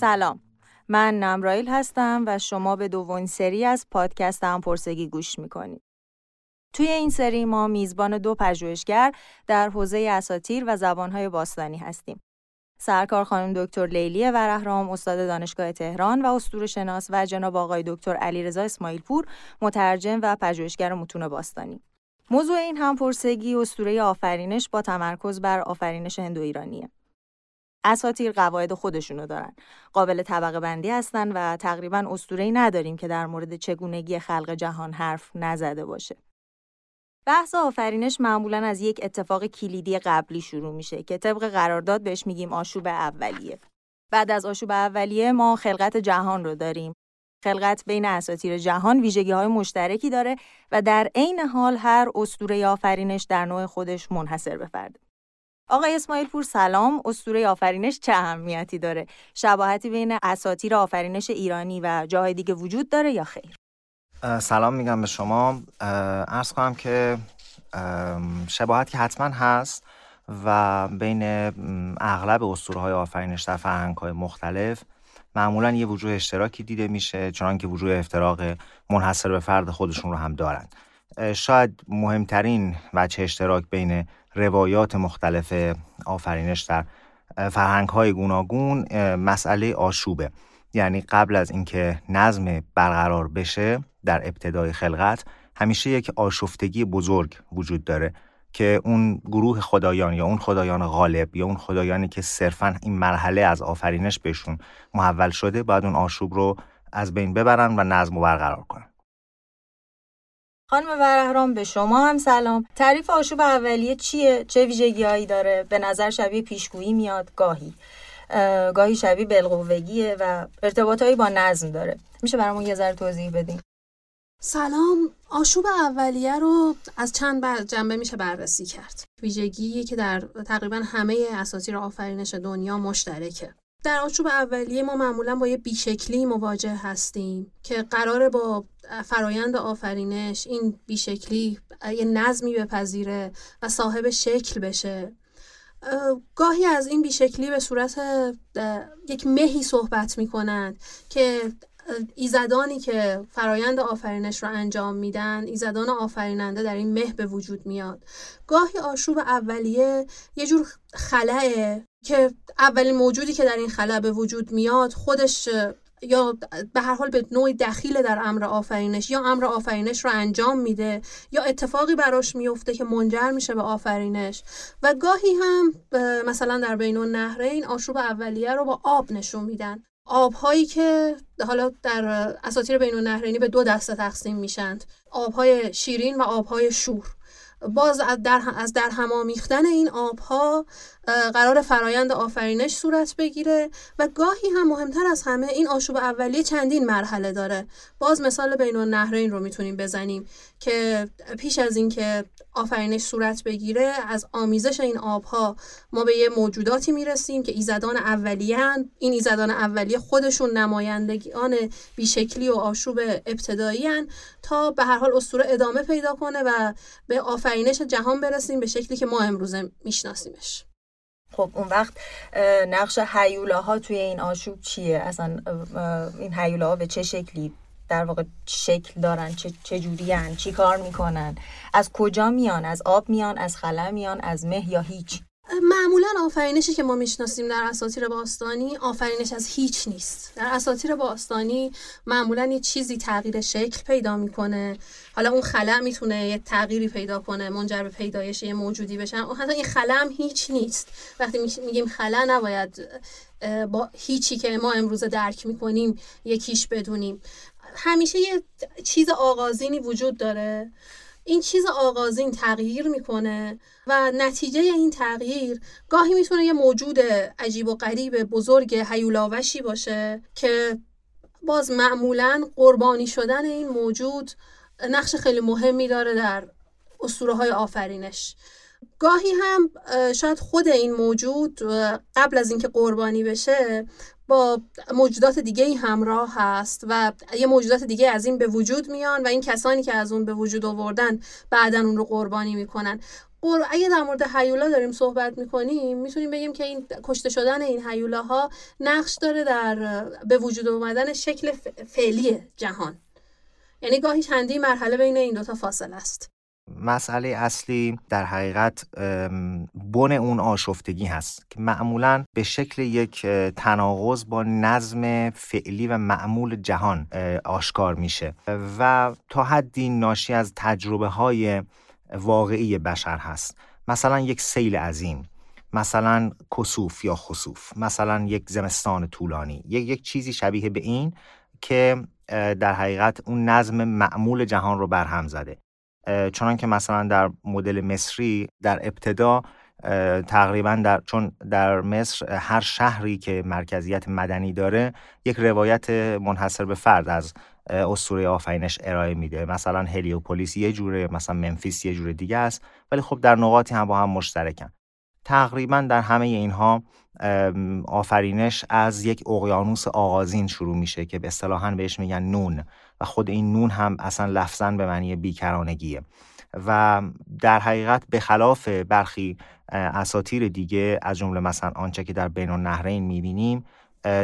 سلام من نمرایل هستم و شما به دومین سری از پادکست هم پرسگی گوش می‌کنید. توی این سری ما میزبان دو پژوهشگر در حوزه اساتیر و زبانهای باستانی هستیم. سرکار خانم دکتر لیلی ورهرام استاد دانشگاه تهران و اسطوره شناس و جناب آقای دکتر علیرضا اسماعیل پور مترجم و پژوهشگر متون باستانی. موضوع این همپرسگی اسطوره آفرینش با تمرکز بر آفرینش هندو ایرانیه. اساتیر قواعد خودشونو دارن. قابل طبقه بندی هستن و تقریبا اسطوره‌ای نداریم که در مورد چگونگی خلق جهان حرف نزده باشه. بحث آفرینش معمولا از یک اتفاق کلیدی قبلی شروع میشه که طبق قرارداد بهش میگیم آشوب اولیه. بعد از آشوب اولیه ما خلقت جهان رو داریم. خلقت بین اساطیر جهان ویژگی های مشترکی داره و در عین حال هر اسطوره آفرینش در نوع خودش منحصر به فرده. آقای اسماعیل پور سلام. اسطوره آفرینش چه اهمیتی داره؟ شباهتی بین اساطیر آفرینش ایرانی و جاهای دیگه وجود داره یا خیر؟ سلام میگم به شما. ارز کنم که شباهت که حتما هست و بین اغلب اسطوره های آفرینش در فرهنگ های مختلف معمولا یه وجوه اشتراکی دیده میشه چنان که وجوه افتراق منحصر به فرد خودشون رو هم دارن. شاید مهمترین وجه اشتراک بین روایات مختلف آفرینش در فرهنگ های گوناگون مسئله آشوبه. یعنی قبل از اینکه نظم برقرار بشه در ابتدای خلقت همیشه یک آشفتگی بزرگ وجود داره که اون گروه خدایان یا اون خدایان غالب یا اون خدایانی که صرفا این مرحله از آفرینش بهشون محول شده باید اون آشوب رو از بین ببرن و نظم رو برقرار کنن. خانم ورهرام به شما هم سلام. تعریف آشوب اولیه چیه؟ چه ویژگیهایی داره؟ به نظر شبیه پیشگویی میاد گاهی. گاهی شبیه بالقوگیه و ارتباطایی با نظم داره. میشه برامون یه ذره توضیح بدین؟ سلام. آشوب اولیه رو از چند جنبه میشه بررسی کرد. ویژگی که در تقریبا همه اساطیر آفرینش دنیا مشترکه. در آشوب اولیه ما معمولا با یه بیشکلی مواجه هستیم که قراره با فرایند آفرینش این بیشکلی یه نظمی بپذیره و صاحب شکل بشه. گاهی از این بیشکلی به صورت یک مهی صحبت می کنند که ایزدانی که فرایند آفرینش رو انجام میدن ایزدان آفریننده در این مه به وجود میاد. گاهی آشوب اولیه یه جور خلعه که اولین موجودی که در این خلع به وجود میاد خودش یا به هر حال به نوعی دخیل در امر آفرینش یا امر آفرینش رو انجام میده یا اتفاقی براش میفته که منجر میشه به آفرینش. و گاهی هم مثلا در بین النهرین آشوب اولیه رو با آب نشون میدن. آبهایی که حالا در اساطیر بین النهرینی به دو دسته تقسیم میشند. آبهای شیرین و آبهای شور. باز از در, از در همامیختن این آبها قرار فرایند آفرینش صورت بگیره و گاهی هم مهمتر از همه این آشوب اولیه چندین مرحله داره. باز مثال بین النهرین رو می‌تونیم بزنیم که پیش از اینکه آفرینش صورت بگیره از آمیزش این آبها ما به یه موجوداتی می‌رسیم که ایزدان اولیان این ایزدان اولیه خودشون نمایندگان بیشکلی و آشوب ابتدایی تا به هر حال اسطوره ادامه پیدا کنه و به آفرینش جهان برسیم به شکلی که ما امروزه میشناسیمش. خب اون وقت نقش ها توی این آشوب چیه؟ اصلا این ها به چه شکلی؟ در واقع شکل دارن؟ چه, چه جوری هن؟ چی کار می‌کنن؟ از کجا میان؟ از آب میان؟ از خلا میان؟ از مه یا هیچ؟ معمولا آفرینشی که ما می‌شناسیم در اساطیر باستانی آفرینش از هیچ نیست. در اساطیر باستانی معمولا یه چیزی تغییر شکل پیدا می‌کنه. حالا اون خلع می‌تونه یه تغییری پیدا کنه منجر به پیدایش یه موجودی بشن. حتی این خلع هم هیچ نیست. وقتی میگیم خلع نباید با هیچی که ما امروز درک می‌کنیم یکیش بدونیم. همیشه یه چیز آغازینی وجود داره. این چیز آغازین تغییر می‌کنه و نتیجه این تغییر گاهی می‌تونه یه موجود عجیب و غریب بزرگ هیولاوشی باشه که باز معمولا قربانی شدن این موجود نقش خیلی مهمی داره در اسطوره های آفرینش. گاهی هم شاید خود این موجود قبل از اینکه قربانی بشه با موجودات دیگه ای همراه هست و یه موجودات دیگه از این به وجود میان و این کسانی که از اون به وجود آوردن بعدا اون رو قربانی می‌کنن. اگه در مورد هیولا داریم صحبت می‌کنیم می‌تونیم بگیم که این کشته شدن این هیولاها نقش داره در به وجود اومدن شکل فعلی جهان. یعنی گاهی چندی مرحله بین این دوتا فاصله است. مسئله اصلی در حقیقت بن اون آشفتگی هست که معمولا به شکل یک تناقض با نظم فعلی و معمول جهان آشکار میشه و تا حدی ناشی از تجربه های واقعی بشر هست. مثلا یک سیل عظیم مثلا کسوف یا خسوف مثلا یک زمستان طولانی یک یک چیزی شبیه به این که در حقیقت اون نظم معمول جهان رو برهم زده. چون که مثلا در مدل مصری در ابتدا تقریبا در چون در مصر هر شهری که مرکزیت مدنی داره یک روایت منحصر به فرد از اسطوره آفرینش ارائه میده. مثلا هلیوپولیس یه جوره مثلا منفیس یه جوره دیگه است ولی خب در نقاطی هم با هم مشترکن. تقریبا در همه اینها آفرینش از یک اقیانوس آغازین شروع میشه که به اصطلاحا بهش میگن نون و خود این نون هم اصلا لفظا به معنی بیکرانگیه. و در حقیقت به خلاف برخی اساتیر دیگه از جمله مثلا آنچه که در بین النهرین می‌بینیم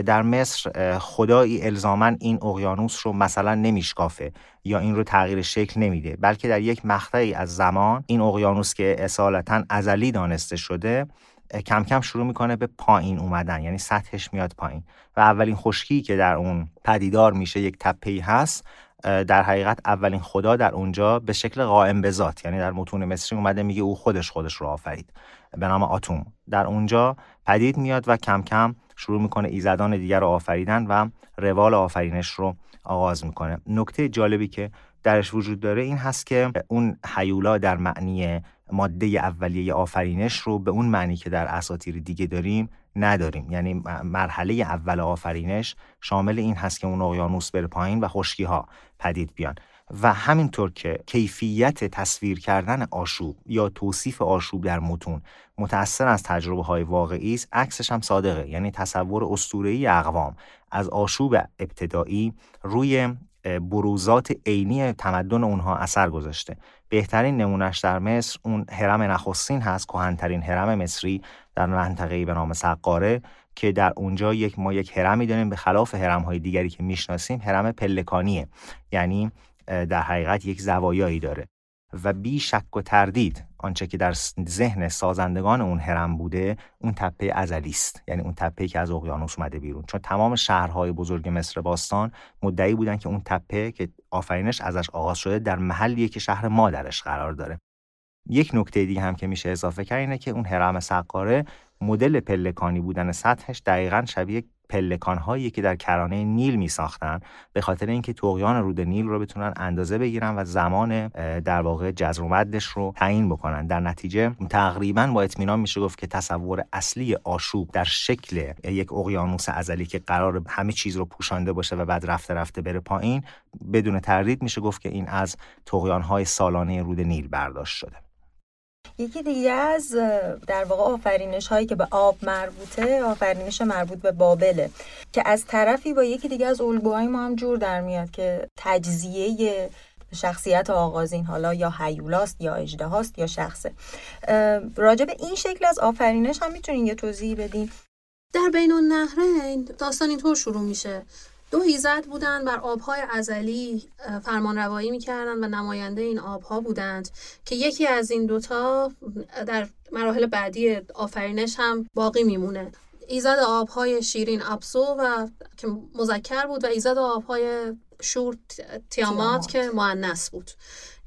در مصر خدایی الزامن این اقیانوس رو مثلا نمیشکافه یا این رو تغییر شکل نمیده بلکه در یک مقطعی از زمان این اقیانوس که اصالتا ازلی دانسته شده کم کم شروع می‌کنه به پایین اومدن یعنی سطحش میاد پایین. و اولین خشکی که در اون پدیدار میشه یک تپهی هست در حقیقت اولین خدا در اونجا به شکل قائم به ذات یعنی در متون مصری اومده میگه او خودش خودش رو آفرید. به نام آتوم. در اونجا پدید میاد و کم کم شروع می‌کنه ایزدان دیگر رو آفریدن و روال آفرینش رو آغاز می‌کنه. نکته جالبی که درش وجود داره این هست که اون حیولا در معنی ماده اولیه آفرینش رو به اون معنی که در اساطیر دیگه داریم نداریم. یعنی مرحله اول آفرینش شامل این هست که اون اقیانوس بره پایین و خشکی ها پدید بیان. و همینطور که کیفیت تصویر کردن آشوب یا توصیف آشوب در متون متأثر از تجربه های واقعی است عکسش هم صادقه. یعنی تصور اسطوره‌ای اقوام از آشوب ابتدایی روی بروزات عینی تمدن اونها اثر گذاشته. بهترین نمونهش در مصر اون حرم نخستین هست کهنترین حرم مصری در منطقه‌ای به نام سقاره که در اونجا یک ما یک حرمی داریم به خلاف حرم های دیگری که می‌شناسیم حرم پلکانیه. یعنی در حقیقت یک زوایایی داره. و بی شک و تردید آنچه که در ذهن سازندگان اون هرم بوده اون تپه ازلی است. یعنی اون تپه که از اقیانوس اومده بیرون. چون تمام شهرهای بزرگ مصر باستان مدعی بودن که اون تپه که آفرینش ازش آغاز شده در محلیه که شهر مادرش قرار داره. یک نکته دیگه هم که میشه اضافه کرد اینه که اون هرم سقاره مدل پلکانی بودن سطحش دقیقا شبیه پلکان هایی که در کرانه نیل می ساختن به خاطر اینکه توقیان رود نیل رو بتونن اندازه بگیرن و زمان در واقع جزر و مدش رو تعیین بکنن. در نتیجه تقریبا با اطمینان میشه گفت که تصور اصلی آشوب در شکل یک اقیانوس ازلی که قرار همه چیز رو پوشانده باشه و بعد رفته رفته بره پایین بدون تردید میشه گفت که این از توقیان های سالانه رود نیل برداشت شده. یکی دیگه از در واقع آفرینش هایی که به آب مربوطه آفرینش مربوط به بابله که از طرفی با یکی دیگه از الگوهای ما هم جور در میاد که تجزیه شخصیت آغازین حالا یا حیولاست یا اجدهاست یا شخصه. راجع به این شکل از آفرینش هم می‌تونین یه توضیح بدین؟ در بین النهرین داستان اینطور شروع میشه. دو هیزد بودند بر آبهای ازلی فرمان روایی می‌کردند و نماینده این آبها بودند که یکی از این دوتا در مراحل بعدی آفرینش هم باقی میمونه. ایزد آبهای شیرین ابسو و که مذکر بود و ایزد آبهای شور تیامات که معنس بود.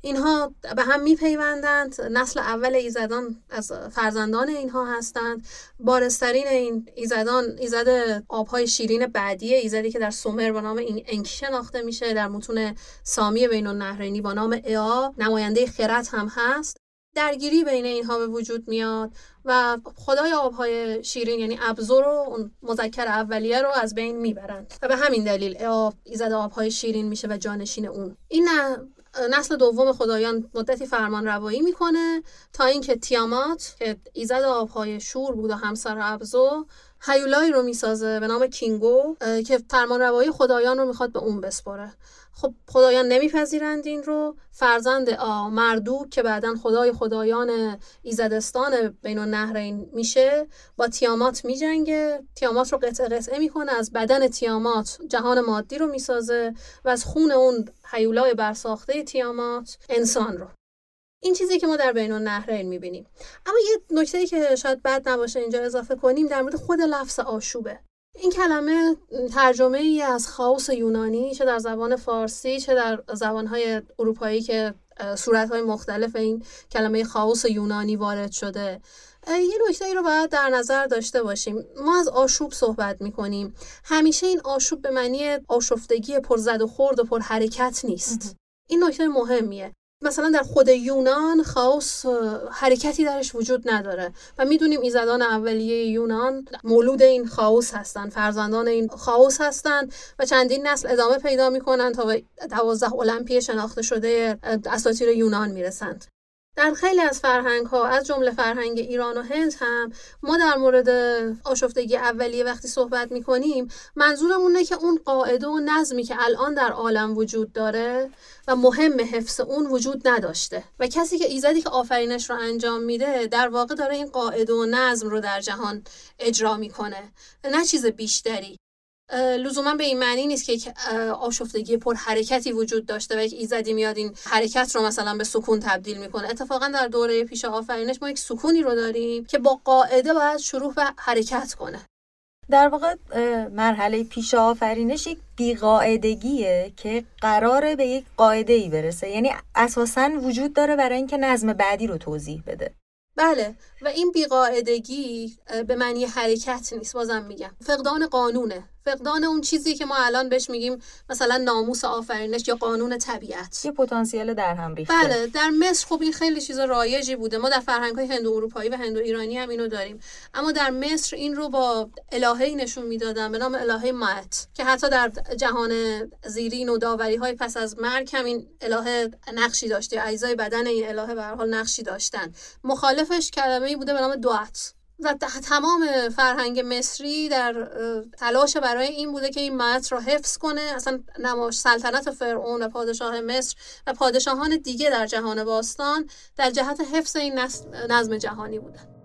اینها به هم میپیوندند. نسل اول ایزدان از فرزندان اینها هستند. بارسترین این ایزدان ایزد آبهای شیرین بعدی ایزدی که در سومر با نام انکی شناخته میشه در متون سامی بین النهرینی با نام اعا نماینده خرد هم هست. درگیری بین اینها به وجود میاد و خدای آبهای شیرین یعنی ابزور رو اون مذکر اولیه رو از بین می‌برند. و به همین دلیل ایزد آبهای شیرین میشه و جانشین اون. این نسل دوم خدایان مدتی فرمان روایی می‌کنه تا اینکه تیامات که ایزد آبهای شور بود و همسر ابزو هیولایی رو می‌سازه به نام کینگو که فرمانروایی خدایان رو می‌خواد به اون بسپره. خب خدایان نمیپذیرند این رو. فرزند آ مردوک که بعدا خدای خدایان ایزدستان بین النهرین میشه با تیامات میجنگه. تیامات رو قطعه قطعه می‌کنه از بدن تیامات جهان مادی رو می‌سازه و از خون اون حیولای برساخته تیامات انسان رو. این چیزی که ما در بین النهرین می‌بینیم. اما یه نکته که شاید بد نباشه اینجا اضافه کنیم در مورد خود لفظ آشوبه. این کلمه ترجمه ای از خاوس یونانی چه در زبان فارسی چه در زبانهای اروپایی که صورتهای مختلف این کلمه خاوس یونانی وارد شده. یه نکته ای رو باید در نظر داشته باشیم. ما از آشوب صحبت می کنیم همیشه این آشوب به معنی آشفتگی پر زد و خورد و پر حرکت نیست. این نکته مهمیه. مثلا در خود یونان خاوس حرکتی درش وجود نداره. و می‌دونیم ایزدان اولیه یونان مولود این خاوس هستن فرزندان این خاوس هستن و چندین نسل ادامه پیدا می‌کنن تا به دوازده المپی شناخته شده اساطیر یونان می‌رسند. در خیلی از فرهنگ ها از جمله فرهنگ ایران و هند هم ما در مورد آشفتگی اولیه وقتی صحبت می کنیم منظورمونه که اون قاعده و نظمی که الان در عالم وجود داره و مهم حفظ اون وجود نداشته و کسی که ایزدی که آفرینش رو انجام میده در واقع داره این قاعده و نظم رو در جهان اجرا می‌کنه نه چیز بیشتری. لزوما به این معنی نیست که آشفتگی پر حرکتی وجود داشته و یک ایزدی میاد این حرکت رو مثلا به سکون تبدیل می‌کنه. اتفاقا در دوره پیش آفرینش ما یک سکونی رو داریم که با قاعده باید شروع و حرکت کنه. در واقع مرحله پیش آفرینش یک بیقاعدگیه که قراره به یک قاعده ای برسه. یعنی اساسا وجود داره برای اینکه نظم بعدی رو توضیح بده. بله. و این بیقاعدگی به معنی حرکت نیست بازم میگم. فقدان قانونه. فقدان اون چیزی که ما الان بهش میگیم مثلا ناموس آفرینش یا قانون طبیعت. یه پتانسیل در هم ریخته. بله در مصر خب این خیلی چیز رایجی بوده. ما در فرهنگ های هندو اروپایی و هندو ایرانی هم اینو داریم. اما در مصر این رو با الهه‌ای نشون می‌دادن به نام الهه مات که حتی در جهان زیرین و داوری های پس از مرگ هم این الهه نقشی داشته. اجزای بدن این الهه به حال نقشی داشتن. مخالفش کلمه‌ای بوده به نام دوات. و تمام فرهنگ مصری در تلاش برای این بوده که این متن را حفظ کنه. اصلا نماش سلطنت فرعون و پادشاه مصر و پادشاهان دیگه در جهان باستان در جهت حفظ این نظم جهانی بودن.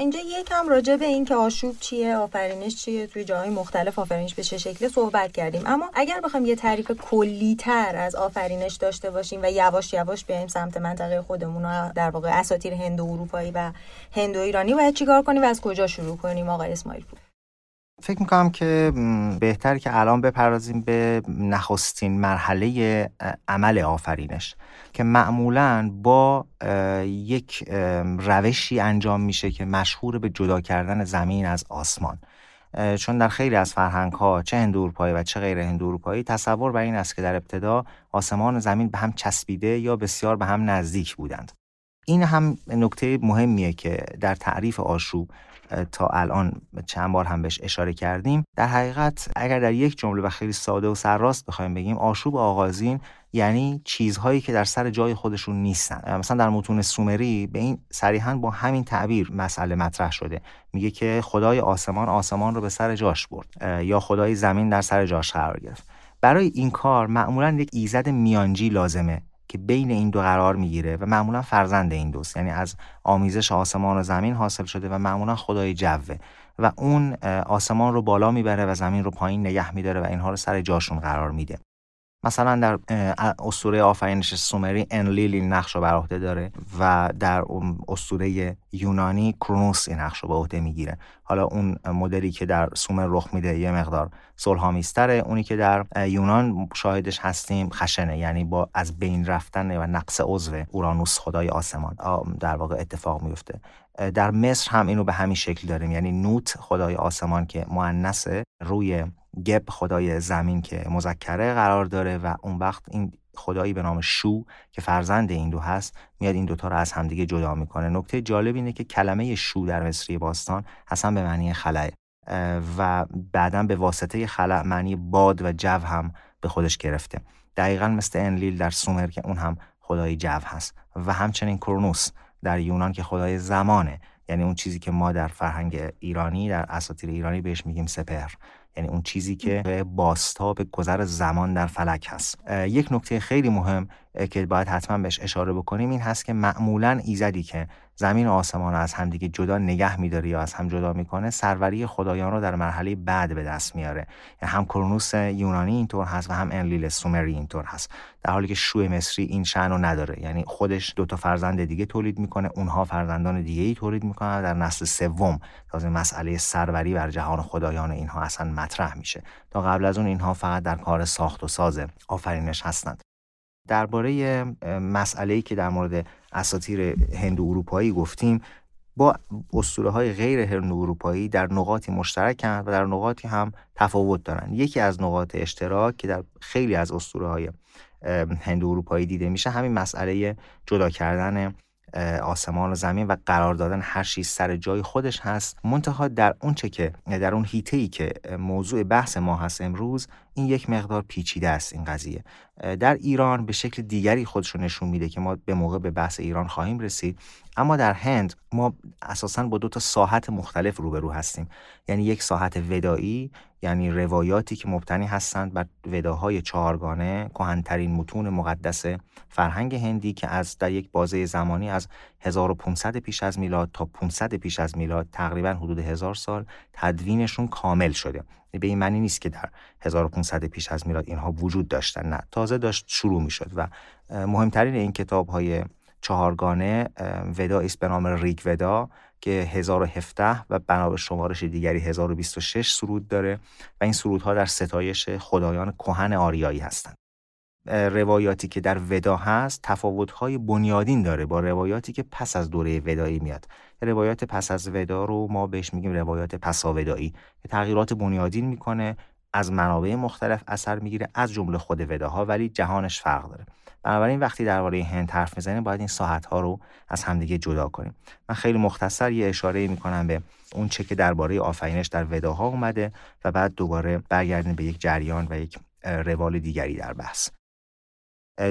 اینجا یکم راجع به این که آشوب چیه آفرینش چیه توی جاهای مختلف آفرینش به چه شکلی صحبت کردیم. اما اگر بخوایم یه تعریف کلی تر از آفرینش داشته باشیم و یواش یواش بیایم سمت منطقه خودمون و در واقع اساطیر هندو اروپایی و هندو ایرانی باید چیکار کنیم و از کجا شروع کنیم آقای اسماعیل پور؟ فکر می‌کنم که بهتر که الان بپردازیم به نخستین مرحله عمل آفرینش که معمولا با یک روشی انجام میشه که مشهور به جدا کردن زمین از آسمان. چون در خیلی از فرهنگ ها چه هندو اروپایی و چه غیر هندو اروپایی تصور بر این است که در ابتدا آسمان و زمین به هم چسبیده یا بسیار به هم نزدیک بودند. این هم نکته مهمیه که در تعریف آشوب تا الان چند بار هم بهش اشاره کردیم. در حقیقت اگر در یک جمله و خیلی ساده و سرراست بخوایم بگیم آشوب آغازین یعنی چیزهایی که در سر جای خودشون نیستن. مثلا در متون سومری به این صریحا با همین تعبیر مسئله مطرح شده. میگه که خدای آسمان آسمان رو به سر جاش برد یا خدای زمین در سر جاش قرار گرفت. برای این کار معمولا یک ایزد میانجی لازمه. که بین این دو قرار می‌گیره و معمولا فرزند این دوست یعنی از آمیزش آسمان و زمین حاصل شده و معمولا خدای جوه. و اون آسمان رو بالا می‌بره و زمین رو پایین نگه میداره و اینها رو سر جاشون قرار میده. مثلا در اسطوره آفرینش سومری انلیل این نقش رو بر عهده داره و در اسطوره یونانی کرونوس این نقش رو به عهده می‌گیره. حالا اون مدلی که در سومر رخ میده یه مقدار صلحآمیزتره اونی که در یونان شاهدش هستیم خشنه یعنی با از بین رفتن و نقص عضو اورانوس خدای آسمان در واقع اتفاق میفته در مصر هم اینو به همین شکل داریم. یعنی نوت خدای آسمان که مؤنثه روی گب خدای زمین که مذکره قرار داره و اون وقت این خدایی به نام شو که فرزند این دو هست میاد این دوتا رو از همدیگه جدا می‌کنه. نکته جالب اینه که کلمه شو در مصری باستان اصلا به معنی خلاه و بعدا به واسطه خلع معنی باد و جو هم به خودش گرفته. دقیقا مثل انلیل در سومر که اون هم خدای جو هست. و همچنین کرونوس در یونان که خدای زمانه. یعنی اون چیزی که ما در فرهنگ ایرانی در اساطیر ایرانی بهش میگیم سپر یعنی اون چیزی که باستا به گذر زمان در فلک هست. یک نکته خیلی مهم که باید حتما بهش اشاره بکنیم این هست که معمولا ایزدی که زمین و آسمان رو از همدیگه جدا نگه میداره یا از هم جدا می‌کنه سروری خدایان رو در مرحله بعد به دست میاره. یعنی هم کرونوس یونانی اینطور هست و هم انلیل سومری اینطور هست. در حالی که شوی مصری این شأن رو نداره. یعنی خودش دو تا فرزند دیگه تولید می‌کنه اونها فرزندان دیگه ای تولید می‌کنن در نسل سوم تازه مسئله سروری بر جهان خدایان اینها اصلا مطرح میشه. تا قبل از اون اینها فقط در کار ساخت و ساز آفرینش هستند. درباره مسئله که در مورد اساطیر هندو اروپایی گفتیم با اسطوره های غیر هندو اروپایی در نقاطی مشترکند و در نقاطی هم تفاوت دارند یکی از نقاط اشتراک که در خیلی از اسطوره های هندو اروپایی دیده میشه همین مسئله جدا کردن آسمان و زمین و قرار دادن هر چیز سر جای خودش هست. منتها در اون چه که در اون هیته ای که موضوع بحث ما هست امروز این یک مقدار پیچیده است این قضیه. در ایران به شکل دیگری خودش رو نشون میده که ما به موقع به بحث ایران خواهیم رسید. اما در هند ما اساسا با دو تا ساحت مختلف روبرو هستیم. یعنی یک ساحت ودایی یعنی روایاتی که مبتنی هستند بر وداهای چهارگانه کهنترین متون مقدس فرهنگ هندی که از در یک بازه زمانی از 1500 پیش از میلاد تا 500 پیش از میلاد تقریبا حدود هزار سال تدوینشون کامل شده. به این معنی نیست که در 1500 پیش از میلاد اینها وجود داشتن نه. تازه داشت شروع می شد و مهمترین این کتاب های چهارگانه ودا است به نام ریک ودا که 1017 و بنا به شمارش دیگری 1026 سرود داره و این سرودها در ستایش خدایان کهن آریایی هستند. روایاتی که در ودا هست تفاوت‌های بنیادین داره با روایاتی که پس از دوره ودایی میاد. روایات پس از ودا رو ما بهش میگیم روایات پساودایی که تغییرات بنیادین می‌کنه از منابع مختلف اثر می‌گیره از جمله خود وداها ولی جهانش فرق داره. بنابراین وقتی درباره هند حرف می‌زنیم باید این ساحت ها رو از همدیگه جدا کنیم. من خیلی مختصر یه اشاره می‌کنم به اون چه که درباره آفرینش در وداها اومده و بعد دوباره برگردیم به یک جریان و یک روال دیگری در بحث.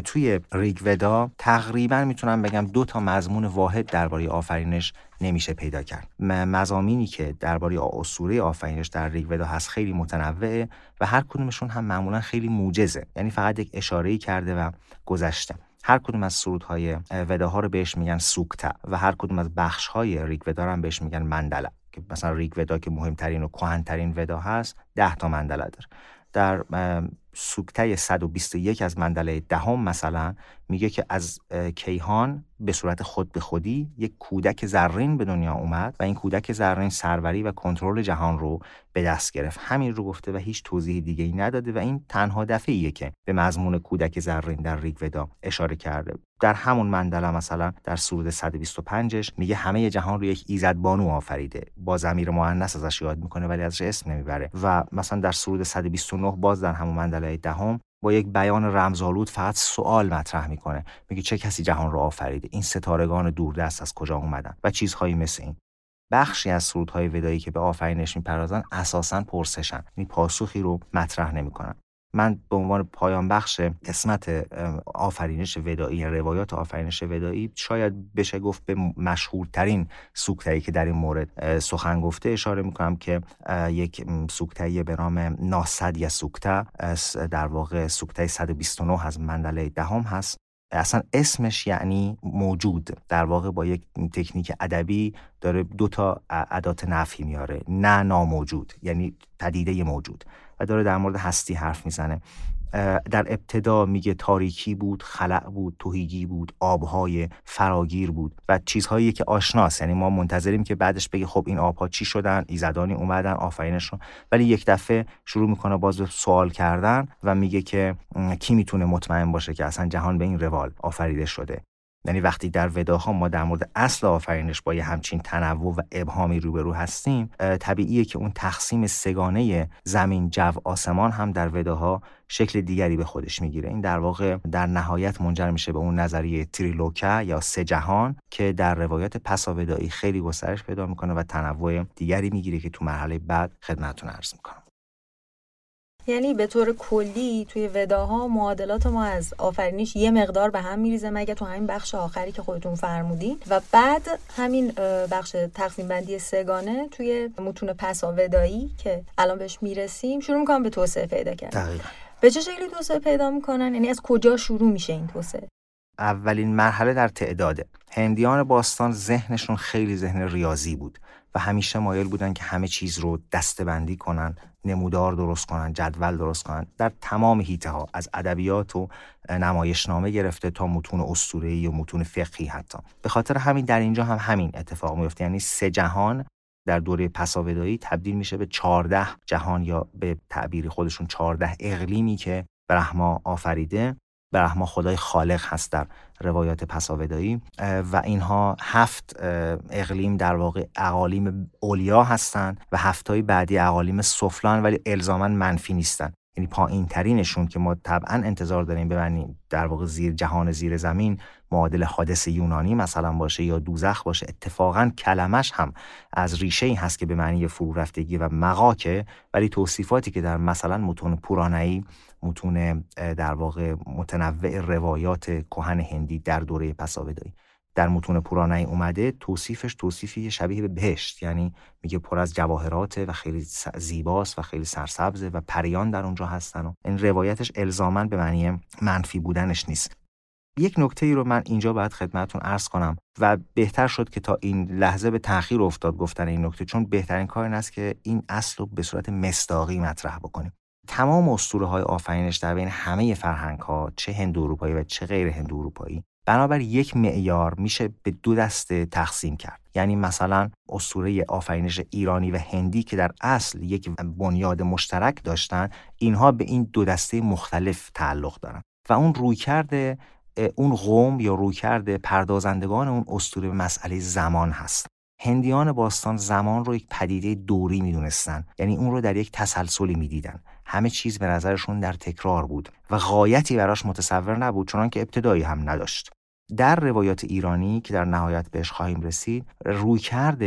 توی ریگودا تقریبا می‌تونم بگم دو تا مضمون واحد درباره آفرینش نمیشه پیدا کرد. مزامینی که درباره اسطوره آفرینش در ریگودا هست خیلی متنوعه و هر کدومشون هم معمولا خیلی موجزه. یعنی فقط یک اشاره‌ای کرده و گذشته. هر کدوم از سرودهای وداها رو بهش میگن سوکتا و هر کدوم از بخشهای ریگودا هم بهش میگن مندلا که مثلا ریگودا که مهمترین و کهنترین ودا هست ده تا مندلا داره. در سوکته 121 از مندله دهم مثلا میگه که از کیهان به صورت خود به خودی یک کودک زرین به دنیا اومد و این کودک زرین سروری و کنترل جهان رو به دست گرفت. همین رو گفته و هیچ توضیح دیگه ای نداده و این تنها دفعه ایه که به مضمون کودک زرین در ریگودا اشاره کرده. در همون مندله مثلا در سرود 125ش میگه همه جهان رو یک ایزد بانو آفریده. با ضمیر مؤنث ازش یاد می‌کنه ولی ازش اسم نمی‌بره. و مثلا در سرود 129 باز در همون مندله دهم با یک بیان رمزآلود فقط سوال مطرح می‌کنه. میگه چه کسی جهان رو آفریده؟ این ستارگان دوردست از کجا اومدن؟ و چیزهایی مثل این. بخشی از سرودهای ودایی که به آفرینش می‌پردازن اساسا پرسشن یعنی پاسخی رو مطرح نمی‌کنن. من به عنوان پایان بخش قسمت آفرینش ودایی روایات آفرینش ودایی شاید بشه گفت به مشهورترین سوکتایی که در این مورد سخن گفته اشاره می‌کنم که یک سوکتایی به نام ناسد یا سوکته در واقع سوکته 129 از مندله دهم هست. اصلا اسمش یعنی موجود. در واقع با یک تکنیک ادبی داره دو تا ادات نفی میاره. نه ناموجود یعنی پدیده موجود. و داره در مورد هستی حرف می‌زنه. در ابتدا میگه تاریکی بود خلع بود توهیگی بود آبهای فراگیر بود و چیزهایی که آشناست. یعنی ما منتظریم که بعدش بگه خب این آبها چی شدن ایزدانی اومدن آفرینشون. ولی یک دفعه شروع می‌کنه باز سوال کردن و میگه که کی می‌تونه مطمئن باشه که اصلا جهان به این روال آفریده شده. یعنی وقتی در وداها ما در مورد اصل آفرینش با یه همچین تنوع و ابهامی روبرو هستیم طبیعیه که اون تقسیم سگانه زمین جو آسمان هم در وداها شکل دیگری به خودش می‌گیره. این در واقع در نهایت منجر میشه به اون نظریه تریلوکا یا سه جهان که در روایات پساودایی خیلی گسترش پیدا می‌کنه و تنوع دیگری می‌گیره که تو مرحله بعد خدمتتون عرض می‌کنم. یعنی به طور کلی توی وداها معادلات ما از آفرینش یه مقدار به هم میریزه مگه تو همین بخش آخری که خودتون فرمودین. و بعد همین بخش تقسیم بندی سگانه توی متون پسا ودایی که الان بهش می‌رسیم شروع می‌کنم به توسعه پیدا کردن. به چه شکلی توسعه پیدا می‌کنن؟ یعنی از کجا شروع میشه این توسعه؟ اولین مرحله در تعداده. هندیان باستان ذهنشون خیلی ذهن ریاضی بود و همیشه مایل بودن که همه چیز رو دستبندی کنن نمودار درست کنن جدول درست کنن. در تمام هیته ها از ادبیات و نمایشنامه گرفته تا متون اسطوره‌ای و متون فقهی حتی. به خاطر همین در اینجا هم همین اتفاق میفته یعنی سه جهان در دوره پساودایی تبدیل میشه به چهارده جهان یا به تعبیر خودشون چهارده اقلیمی که برهما آفریده. برهما خدای خالق هست در روایات پساودایی و اینها هفت اقلیم در واقع اقالیم اولیا هستند و هفتای بعدی اقالیم سفلان ولی الزاما منفی نیستن. یعنی پایین ترینشون که ما طبعا انتظار داریم ببینیم در واقع زیر جهان زیر زمین معادل حادث یونانی مثلا باشه یا دوزخ باشه اتفاقا کلمش هم از ریشه ای هست که به معنی فرو رفتگی و مقاکه. ولی توصیفاتی که در مثلا متون پورانایی متون در واقع متنوع روایات کهن هندی در دوره پساودایی در متون پورانایی اومده توصیفش توصیفی شبیه به بهشت. یعنی میگه پر از جواهرات و خیلی زیباست و خیلی سرسبزه و پریان در اونجا هستن و این روایتش الزاما به معنی منفی بودنش نیست. یک نکته ای رو من اینجا باید خدمتون عرض کنم و بهتر شد که تا این لحظه به تاخیر افتاد گفتن این نکته چون بهترین کار این است که این اصل رو به صورت مستاقی مطرح بکنیم. تمام اسطوره های آفرینش در بین همه فرهنگ ها چه هند اروپایی و چه غیر هند اروپایی بنابر یک معیار میشه به دو دسته تقسیم کرد. یعنی مثلا اسطوره آفرینش ایرانی و هندی که در اصل یک بنیاد مشترک داشتن اینها به این دو دسته مختلف تعلق دارن. و اون رویکرد اون قوم یا رویکرد پردازندگان اون اسطوره به مسئله زمان هست. هندیان باستان زمان رو یک پدیده دوری می‌دونستن. یعنی اون رو در یک تسلسلی می‌دیدن. همه چیز به نظرشون در تکرار بود و غایتی براش متصور نبود چون که ابتدایی هم نداشت. در روایات ایرانی که در نهایت بهش خواهیم رسید رویکرد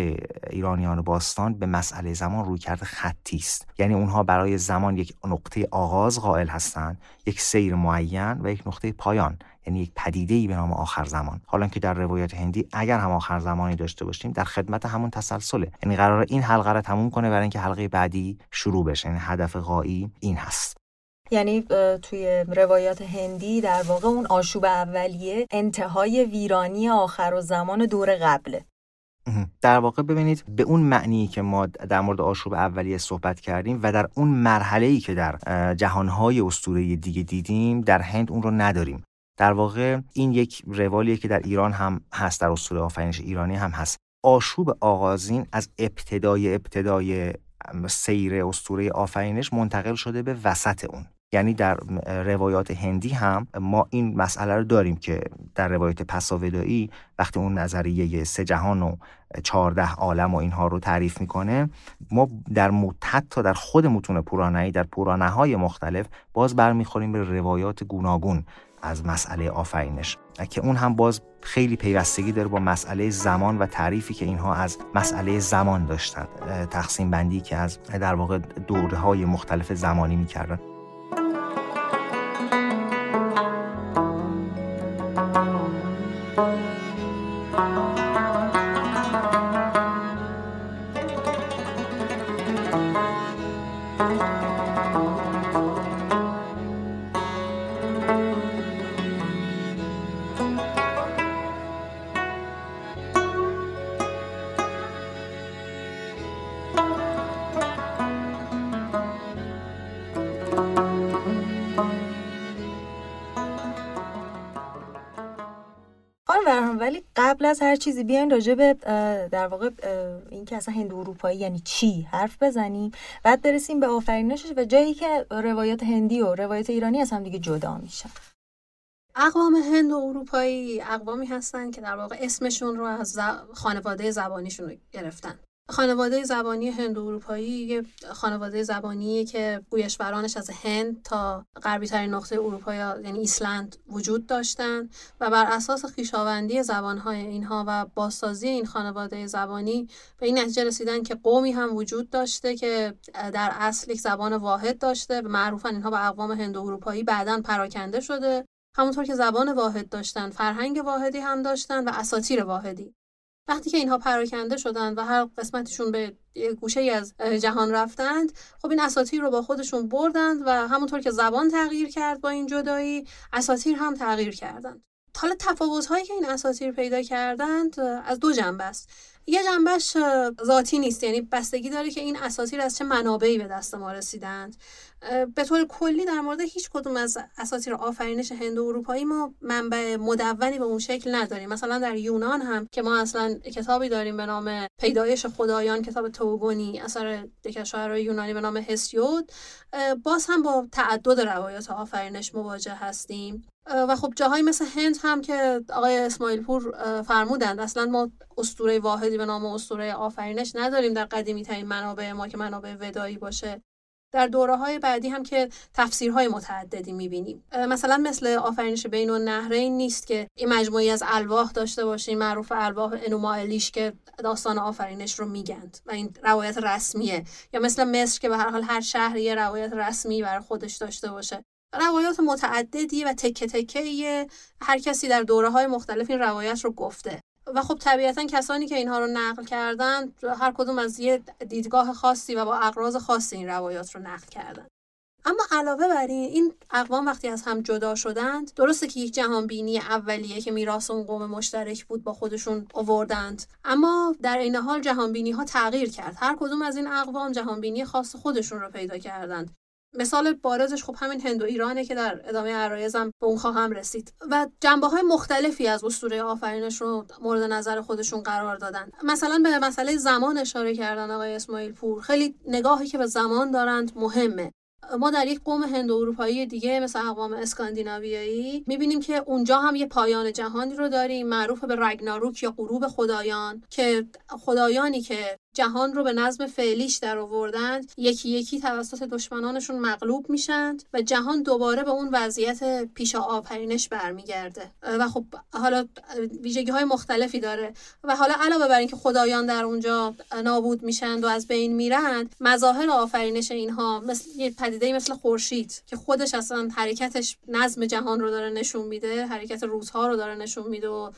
ایرانیان باستان به مسئله زمان رویکرد خطی است. یعنی اونها برای زمان یک نقطه آغاز قائل هستند یک سیر معین و یک نقطه پایان یعنی یک پدیده ای به نام آخر زمان. حالا که در روایات هندی اگر هم آخر زمانی داشته باشیم در خدمت همون تسلسله. یعنی قرار این حلقه را تموم کنه برای اینکه حلقه بعدی شروع بشه. یعنی هدف غایی این هست. یعنی توی روایات هندی در واقع اون آشوب اولیه انتهای ویرانی آخر و زمان دور قبله. در واقع ببینید به اون معنی که ما در مورد آشوب اولیه صحبت کردیم و در اون مرحله ای که در جهانهای اسطوره دیگه دیدیم در هند اون رو نداریم. در واقع این یک روالیه که در ایران هم هست در اسطوره آفرینش ایرانی هم هست. آشوب آغازین از ابتدای ابتدای سیر اسطوره آفرینش منتقل شده به وسط اون. یعنی در روایات هندی هم ما این مسئله رو داریم که در روایت پساودایی وقتی اون نظریه سه جهان و چهارده عالم و اینها رو تعریف می‌کنه ما در متحد تا در خود متون پورانایی در پورانه های مختلف باز برمیخوریم به روایات گوناگون از مسئله آفرینش. که اون هم باز خیلی پیوستگی داره با مسئله زمان و تعریفی که اینها از مسئله زمان داشتن تقسیم بندی که از در واقع دوره های مختلف زمانی می‌کردن. ولی قبل از هر چیزی بیاین راجع به در واقع این که اصلا هندو اروپایی یعنی چی حرف بزنیم. بعد برسیم به آفرینشش و جایی که روایات هندی و روایات ایرانی از هم دیگه جدا میشن. اقوام هند و اروپایی اقوامی هستن که در واقع اسمشون رو از خانواده زبانیشون گرفتن. خانواده زبانی هند و اروپایی یه خانواده زبانیه که گویشورانش از هند تا غربی ترین نقطه اروپا یعنی ایسلند وجود داشتن و بر اساس خویشاوندی زبانهای اینها و بازسازی این خانواده زبانی به این نتیجه رسیدن که قومی هم وجود داشته که در اصل یک زبان واحد داشته معروفن اینها به اقوام هند و اروپایی بعدا پراکنده شده. همونطور که زبان واحد داشتن فرهنگ واحدی هم داشتن و اساتیر واحدی. وقتی که اینها پراکنده شدند و هر قسمتشون به گوشه ای از جهان رفتند خب این اساتیر رو با خودشون بردند و همونطور که زبان تغییر کرد با این جدایی اساتیر هم تغییر کردند. حالا تفاوت هایی که این اساتیر پیدا کردند از دو جنبه است. یه جنبش ذاتی نیست. یعنی بستگی داره که این اساتیر از چه منابعی به دست ما رسیدند. به طور کلی در مورد هیچ کدوم از اساطیر آفرینش هند و اروپایی ما منبع مدونی به اون شکل نداریم. مثلا در یونان هم که ما اصلا کتابی داریم به نام پیدایش خدایان کتاب توگونی اثر یک شاعرای یونانی به نام هسیود باز هم با تعدد روایات آفرینش مواجه هستیم. و خب جاهایی مثل هند هم که آقای اسماعیل پور فرمودند اصلا ما اسطوره واحدی به نام اسطوره آفرینش نداریم در قدیمی ترین منابع ما که منابع ودایی باشه. در دوره های بعدی هم که تفسیرهای متعددی می‌بینیم. مثلا مثل آفرینش بین و نهرین نیست که این مجموعی از الواح داشته باشیم معروف الواح انوما الیش که داستان آفرینش رو میگند و این روایت رسمیه. یا مثل مصر که به هر حال هر شهری یه روایت رسمی بر خودش داشته باشه. روایات متعددی و تکه تکه هر کسی در دوره های مختلف این روایت رو گفته. و خب طبیعتا کسانی که اینها رو نقل کردن هر کدوم از یه دیدگاه خاصی و با اقراض خاصی این روایات رو نقل کردن. اما علاوه بر این این اقوام وقتی از هم جدا شدند درسته که یک جهان بینی اولیه که میراث اون قوم مشترک بود با خودشون آوردند. اما در این حال جهان بینی ها تغییر کرد. هر کدوم از این اقوام جهان بینی خاص خودشون رو پیدا کردند. مثال بارزش خب همین هند و ایرانه که در ادامه عرایزم به اون خواهم رسید. و جنبه های مختلفی از اسطوره آفرینش رو مورد نظر خودشون قرار دادن. مثلا به مسئله زمان اشاره کردن آقای اسماعیل پور. خیلی نگاهی که به زمان دارند مهمه. ما در یک قوم هند و اروپایی دیگه مثل اقوام اسکاندیناویایی می‌بینیم که اونجا هم یه پایان جهانی رو داریم معروف به رگناروک یا غروب خدایان که خدایانی که جهان رو به نظم فعلیش در آوردند یکی یکی توسط دشمنانشون مغلوب میشند و جهان دوباره به اون وضعیت پیش آفرینش برمیگرده. و خب حالا ویژگی های مختلفی داره. و حالا علاوه بر اینکه خدایان در اونجا نابود میشند و از بین میرند مظاهر آفرینش اینها مثل یه پدیده مثل خورشید که خودش اصلا حرکتش نظم جهان رو داره نشون میده حرکت روزها رو داره نشون میده و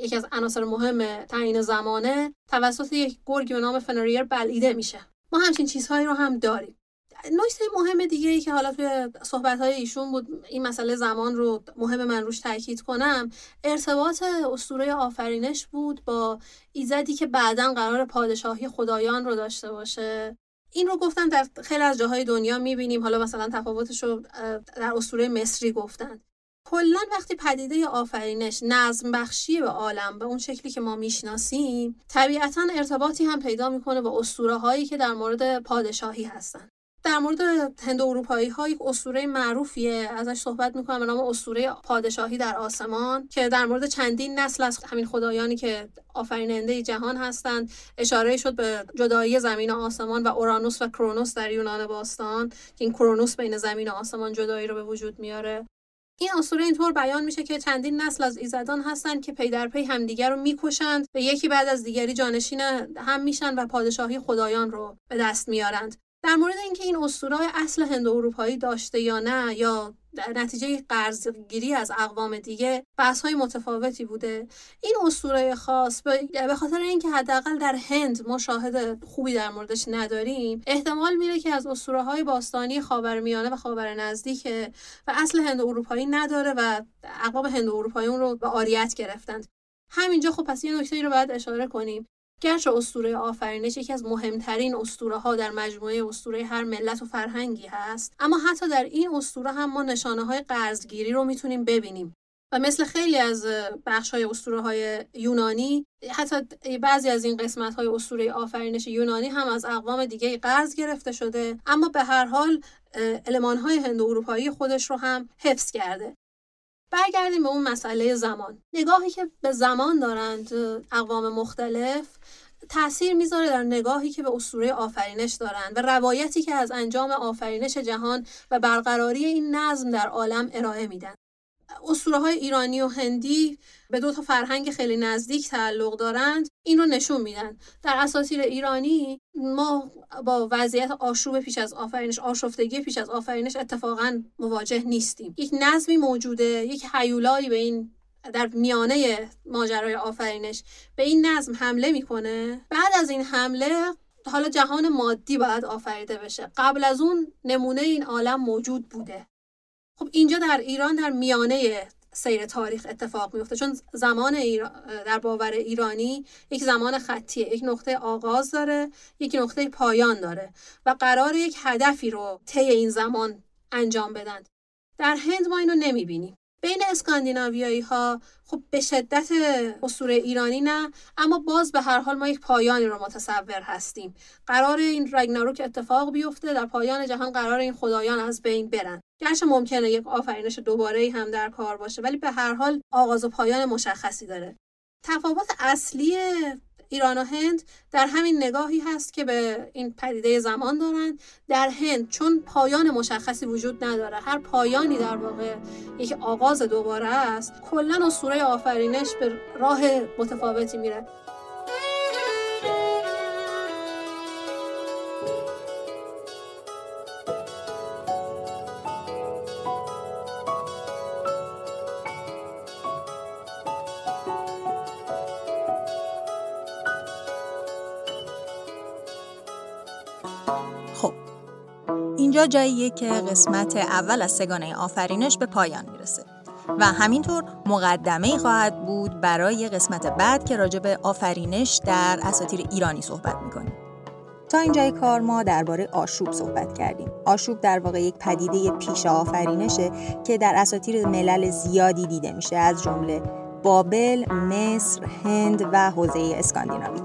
یکی از عناصر مهم تعیین زمانه توسط یک گرگی به نام فنریر بلعیده میشه. ما همچین چیزهایی رو هم داریم. نکته مهم دیگه ای که حالا توی صحبت های ایشون بود این مسئله زمان رو مهم من روش تاکید کنم ارتباط اسطوره آفرینش بود با ایزدی که بعدا قرار پادشاهی خدایان رو داشته باشه. این رو گفتن در خیلی از جاهای دنیا می‌بینیم. حالا مثلا تفاوتش رو در اسطوره مصری گفتن. کلا وقتی پدیده آفرینش نظم بخشی به عالم به اون شکلی که ما می‌شناسیم طبیعتا ارتباطی هم پیدا می‌کنه با اسطوره هایی که در مورد پادشاهی هستن. در مورد هند اروپایی ها یک اسطوره معروفیه ازش صحبت می‌کنم به نام اسطوره پادشاهی در آسمان که در مورد چندین نسل از همین خدایانی که آفریننده جهان هستند اشاره شد به جدایی زمین و آسمان و اورانوس و کرونوس در یونان باستان که این کرونوس بین زمین و آسمان جدایی رو به وجود میاره. این اسطوره اینطور بیان میشه که چندین نسل از ایزدان هستند که پی در پی همدیگر رو می‌کشند و یکی بعد از دیگری جانشین هم میشن و پادشاهی خدایان رو به دست میارند. در مورد اینکه این اسطوره اصل هند اروپایی داشته یا نه یا در نتیجه قرضگیری از اقوام دیگه بحث های متفاوتی بوده. این اسطوره خاص به خاطر اینکه حداقل در هند ما شاهد خوبی در موردش نداریم احتمال میره که از اسطوره های باستانی خاورمیانه و خاور نزدیکه و اصل هند اروپایی نداره و اقوام هند اروپایی اون رو به آریت گرفتند. همینجا خب پس یه نکته رو باید اشاره کنیم. گرچه اسطوره آفرینش یکی از مهمترین اسطوره ها در مجموعه اسطوره هر ملت و فرهنگی هست اما حتی در این اسطوره هم ما نشانه های قرضگیری رو می‌تونیم ببینیم. و مثل خیلی از بخش های اسطوره های یونانی حتی بعضی از این قسمت های اسطوره آفرینش یونانی هم از اقوام دیگه قرض گرفته شده اما به هر حال علمان های هند اروپایی خودش رو هم حفظ کرده. برگردیم به اون مسئله زمان. نگاهی که به زمان دارند اقوام مختلف تاثیر می‌ذاره در نگاهی که به اسطوره آفرینش دارند و روایتی که از انجام آفرینش جهان و برقراری این نظم در عالم ارائه میدن. اسطوره های ایرانی و هندی به دو تا فرهنگ خیلی نزدیک تعلق دارند این رو نشون میدن. در اساطیر ایرانی ما با وضعیت آشوب پیش از آفرینش آشفتگی پیش از آفرینش اتفاقا مواجه نیستیم. یک نظمی موجوده یک حیولایی به این در میانه ماجرای آفرینش. به این نظم حمله می‌کنه. بعد از این حمله حالا جهان مادی باید آفریده بشه. قبل از اون نمونه این عالم موجود بوده. خب اینجا در ایران در میانه سیر تاریخ اتفاق میفته. چون زمان در باور ایرانی یک زمان خطیه یک نقطه آغاز داره یک نقطه پایان داره و قرار یک هدفی رو طی این زمان انجام بدن. در هند ما اینو نمی‌بینیم. بین اسکاندیناویایی ها خب به شدت اسطوره ایرانی نه اما باز به هر حال ما یک پایانی رو متصور هستیم. قرار این رگناروک اتفاق بیفته در پایان جهان قرار این خدایان از بین برن. گرچه ممکنه یک آفرینش دوباره هم در کار باشه ولی به هر حال آغاز و پایان مشخصی داره. تفاوت اصلی ایران و هند در همین نگاهی هست که به این پدیده زمان دارند. در هند چون پایان مشخصی وجود نداره هر پایانی در واقع یک آغاز دوباره است کلا اسطوره آفرینش به راه متفاوتی میره. جاییه که قسمت اول از سگانه آفرینش به پایان می‌رسه و همینطور مقدمه خواهد بود برای قسمت بعد که راجع به آفرینش در اساطیر ایرانی صحبت می‌کنیم تا اینجای کار ما درباره آشوب صحبت کردیم. آشوب در واقع یک پدیده پیش آفرینشه که در اساطیر ملل زیادی دیده میشه از جمله بابل، مصر، هند و حوزه اسکاندیناوی.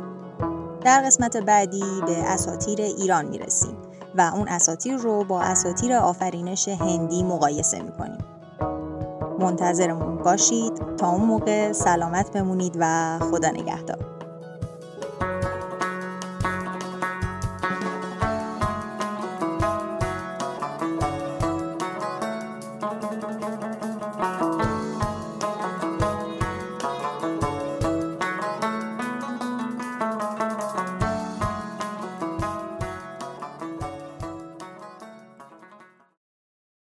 در قسمت بعدی به اساطیر ایران می‌رسیم و اون اساتیر رو با اساتیر آفرینش هندی مقایسه می‌کنیم. منتظرمون باشید. تا اون موقع سلامت بمونید و خدا نگهدار.